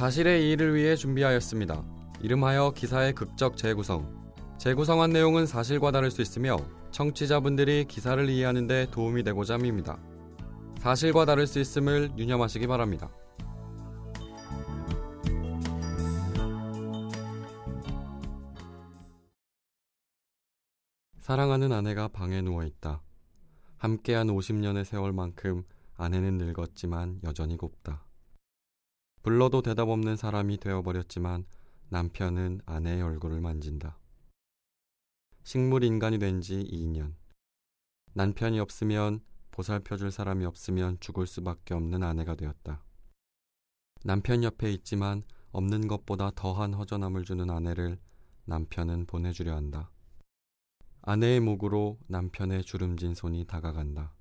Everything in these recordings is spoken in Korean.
사실의 이의를 위해 준비하였습니다. 이름하여 기사의 극적 재구성. 재구성한 내용은 사실과 다를 수 있으며 청취자분들이 기사를 이해하는 데 도움이 되고자 합니다. 사실과 다를 수 있음을 유념하시기 바랍니다. 사랑하는 아내가 방에 누워 있다. 함께한 50년의 세월만큼 아내는 늙었지만 여전히 곱다. 불러도 대답 없는 사람이 되어버렸지만 남편은 아내의 얼굴을 만진다. 식물 인간이 된 지 2년. 남편이 없으면 보살펴줄 사람이 없으면 죽을 수밖에 없는 아내가 되었다. 남편 옆에 있지만 없는 것보다 더한 허전함을 주는 아내를 남편은 보내주려 한다. 아내의 목으로 남편의 주름진 손이 다가간다.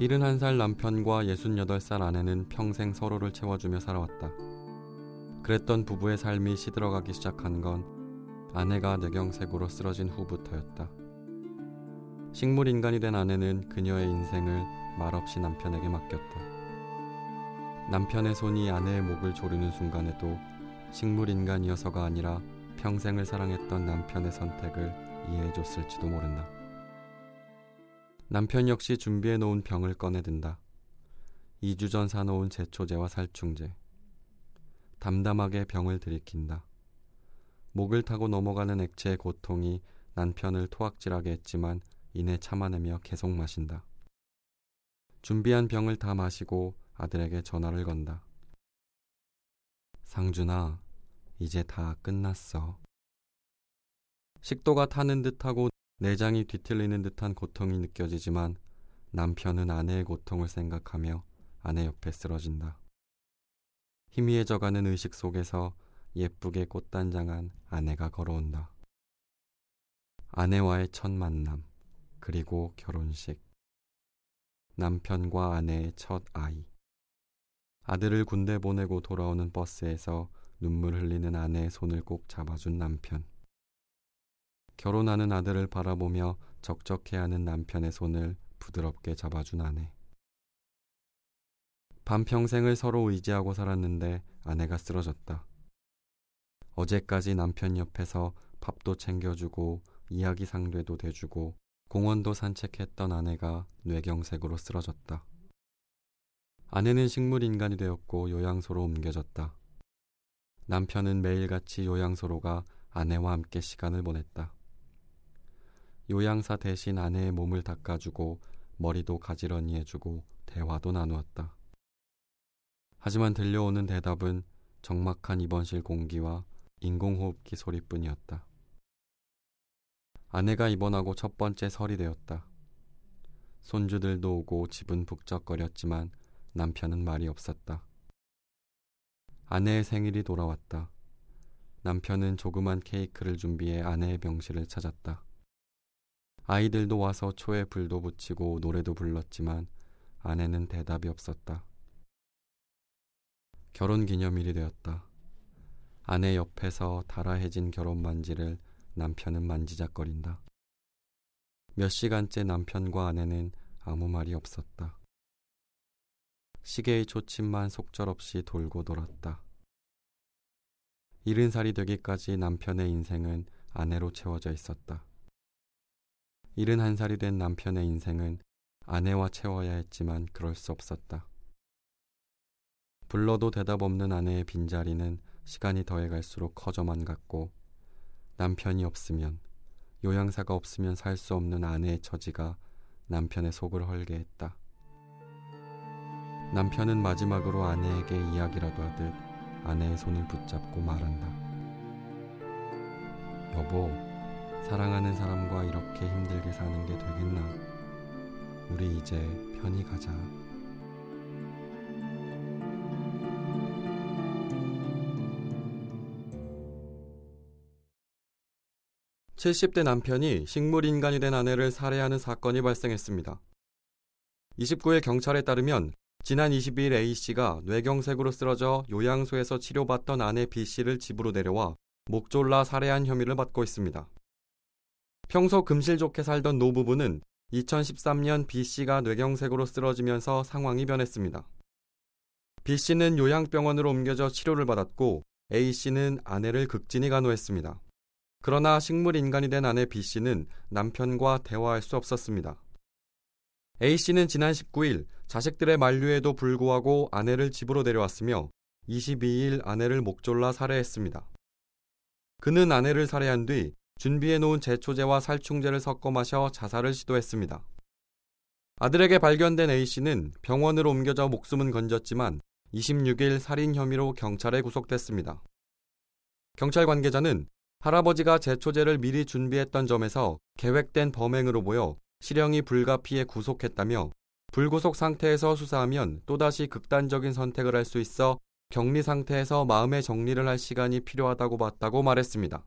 일흔한 살 남편과 예순여덟 살 아내는 평생 서로를 채워주며 살아왔다. 그랬던 부부의 삶이 시들어가기 시작한 건 아내가 뇌경색으로 쓰러진 후부터였다. 식물 인간이 된 아내는 그녀의 인생을 말없이 남편에게 맡겼다. 남편의 손이 아내의 목을 조르는 순간에도 식물 인간이어서가 아니라 평생을 사랑했던 남편의 선택을 이해해줬을지도 모른다. 남편 역시 준비해 놓은 병을 꺼내든다. 2주 전 사놓은 제초제와 살충제. 담담하게 병을 들이킨다. 목을 타고 넘어가는 액체의 고통이 남편을 토악질하게 했지만 이내 참아내며 계속 마신다. 준비한 병을 다 마시고 아들에게 전화를 건다. 상준아, 이제 다 끝났어. 식도가 타는 듯하고 내장이 뒤틀리는 듯한 고통이 느껴지지만 남편은 아내의 고통을 생각하며 아내 옆에 쓰러진다. 희미해져가는 의식 속에서 예쁘게 꽃단장한 아내가 걸어온다. 아내와의 첫 만남, 그리고 결혼식. 남편과 아내의 첫 아이. 아들을 군대 보내고 돌아오는 버스에서 눈물 흘리는 아내의 손을 꼭 잡아준 남편. 결혼하는 아들을 바라보며 적적해하는 남편의 손을 부드럽게 잡아준 아내. 반평생을 서로 의지하고 살았는데 아내가 쓰러졌다. 어제까지 남편 옆에서 밥도 챙겨주고 이야기 상대도 돼주고 공원도 산책했던 아내가 뇌경색으로 쓰러졌다. 아내는 식물 인간이 되었고 요양소로 옮겨졌다. 남편은 매일같이 요양소로 가 아내와 함께 시간을 보냈다. 요양사 대신 아내의 몸을 닦아주고 머리도 가지런히 해주고 대화도 나누었다. 하지만 들려오는 대답은 적막한 입원실 공기와 인공호흡기 소리뿐이었다. 아내가 입원하고 첫 번째 설이 되었다. 손주들도 오고 집은 북적거렸지만 남편은 말이 없었다. 아내의 생일이 돌아왔다. 남편은 조그만 케이크를 준비해 아내의 병실을 찾았다. 아이들도 와서 초에 불도 붙이고 노래도 불렀지만 아내는 대답이 없었다. 결혼 기념일이 되었다. 아내 옆에서 달아해진 결혼 반지를 남편은 만지작거린다. 몇 시간째 남편과 아내는 아무 말이 없었다. 시계의 초침만 속절없이 돌고 돌았다. 이른 살이 되기까지 남편의 인생은 아내로 채워져 있었다. 이른 한 살이 된 남편의 인생은 아내와 채워야 했지만 그럴 수 없었다. 불러도 대답 없는 아내의 빈자리는 시간이 더해갈수록 커져만 갔고 남편이 없으면 요양사가 없으면 살 수 없는 아내의 처지가 남편의 속을 헐게 했다. 남편은 마지막으로 아내에게 이야기라도 하듯 아내의 손을 붙잡고 말한다. 여보, 사랑하는 사람과 이렇게 힘들게 사는 게 되겠나? 우리 이제 편히 가자. (70대) 남편이 식물인간이 된 아내를 살해하는 사건이 발생했습니다. 29일 경찰에 따르면 지난 22일 A씨가 뇌경색으로 쓰러져 요양소에서 치료받던 아내 B씨를 집으로 내려와 목 졸라 살해한 혐의를 받고 있습니다. 평소 금실 좋게 살던 노 부부는 2013년 B씨가 뇌경색으로 쓰러지면서 상황이 변했습니다. B씨는 요양병원으로 옮겨져 치료를 받았고 A씨는 아내를 극진히 간호했습니다. 그러나 식물 인간이 된 아내 B씨는 남편과 대화할 수 없었습니다. A씨는 지난 19일 자식들의 만류에도 불구하고 아내를 집으로 데려왔으며 22일 아내를 목졸라 살해했습니다. 그는 아내를 살해한 뒤 준비해 놓은 제초제와 살충제를 섞어 마셔 자살을 시도했습니다. 아들에게 발견된 A씨는 병원으로 옮겨져 목숨은 건졌지만 26일 살인 혐의로 경찰에 구속됐습니다. 경찰 관계자는 할아버지가 제초제를 미리 준비했던 점에서 계획된 범행으로 보여 실형이 불가피해 구속했다며 불구속 상태에서 수사하면 또다시 극단적인 선택을 할 수 있어 격리 상태에서 마음의 정리를 할 시간이 필요하다고 봤다고 말했습니다.